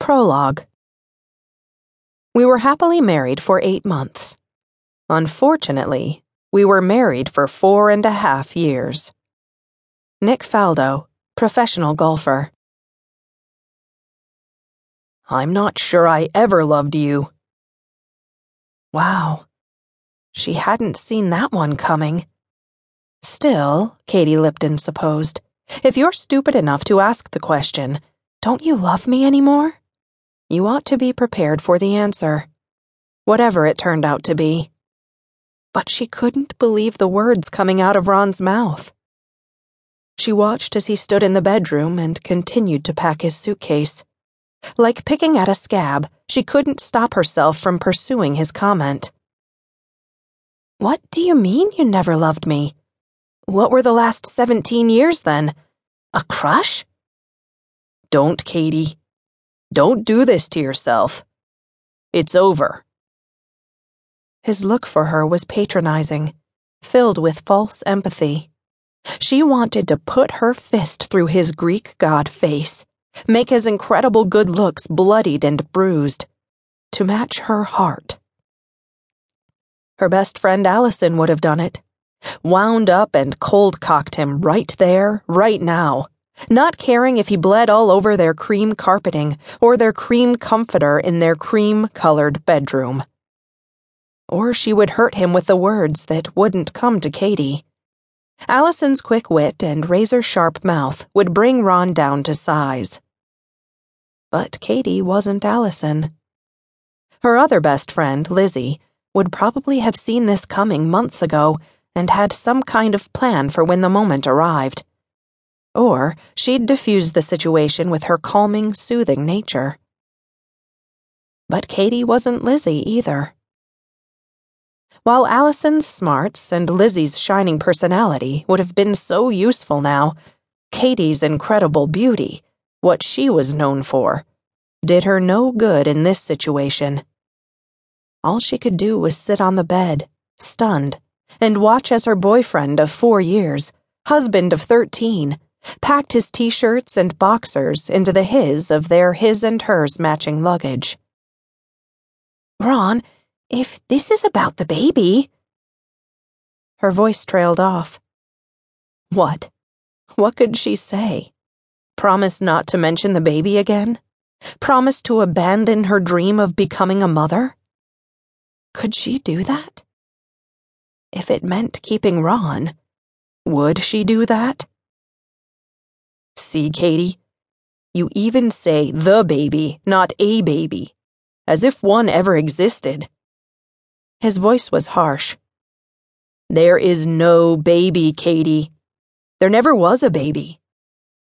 Prologue We were happily married for eight months. Unfortunately, we were married for four and a half years. Nick Faldo, professional golfer. I'm not sure I ever loved you. Wow. She hadn't seen that one coming. Still, Katie Lipton supposed, if you're stupid enough to ask the question, don't you love me anymore? You ought to be prepared for the answer, whatever it turned out to be. But she couldn't believe the words coming out of Ron's mouth. She watched as he stood in the bedroom and continued to pack his suitcase. Like picking at a scab, she couldn't stop herself from pursuing his comment. What do you mean you never loved me? What were the last 17 years then? A crush? Don't, Katie. Don't do this to yourself. It's over. His look for her was patronizing, filled with false empathy. She wanted to put her fist through his Greek god face, make his incredible good looks bloodied and bruised, to match her heart. Her best friend Allison would have done it, wound up and cold cocked him right there, right now not caring if he bled all over their cream carpeting or their cream comforter in their cream colored bedroom. Or she would hurt him with the words that wouldn't come to Katie. Allison's quick wit and razor sharp mouth would bring Ron down to size. But Katie wasn't Allison. Her other best friend, Lizzie, would probably have seen this coming months ago and had some kind of plan for when the moment arrived. Or she'd diffuse the situation with her calming, soothing nature. But Katie wasn't Lizzie either. While Allison's smarts and Lizzie's shining personality would have been so useful now, Katie's incredible beauty, what she was known for, did her no good in this situation. All she could do was sit on the bed, stunned, and watch as her boyfriend of four years, husband of thirteen, packed his t shirts and boxers into the his of their his and hers matching luggage. Ron, if this is about the baby. Her voice trailed off. What? What could she say? Promise not to mention the baby again? Promise to abandon her dream of becoming a mother? Could she do that? If it meant keeping Ron, would she do that? See, Katie? You even say the baby, not a baby, as if one ever existed. His voice was harsh. There is no baby, Katie. There never was a baby.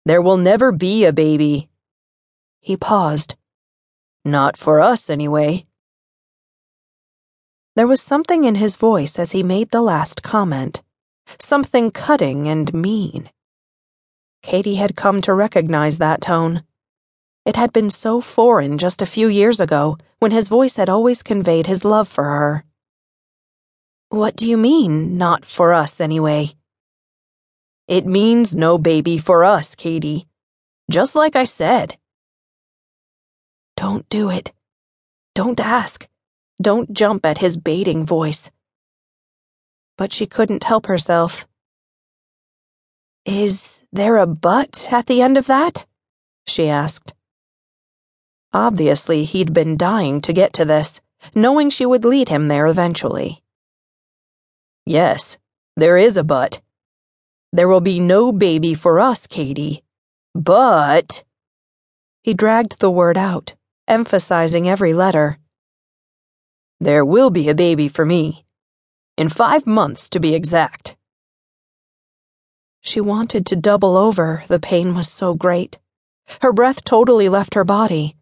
There will never be a baby. He paused. Not for us, anyway. There was something in his voice as he made the last comment, something cutting and mean. Katie had come to recognize that tone. It had been so foreign just a few years ago when his voice had always conveyed his love for her. What do you mean, not for us anyway? It means no baby for us, Katie. Just like I said. Don't do it. Don't ask. Don't jump at his baiting voice. But she couldn't help herself. Is there a but at the end of that? she asked. Obviously, he'd been dying to get to this, knowing she would lead him there eventually. Yes, there is a but. There will be no baby for us, Katie. But. He dragged the word out, emphasizing every letter. There will be a baby for me. In five months, to be exact. She wanted to double over, the pain was so great. Her breath totally left her body.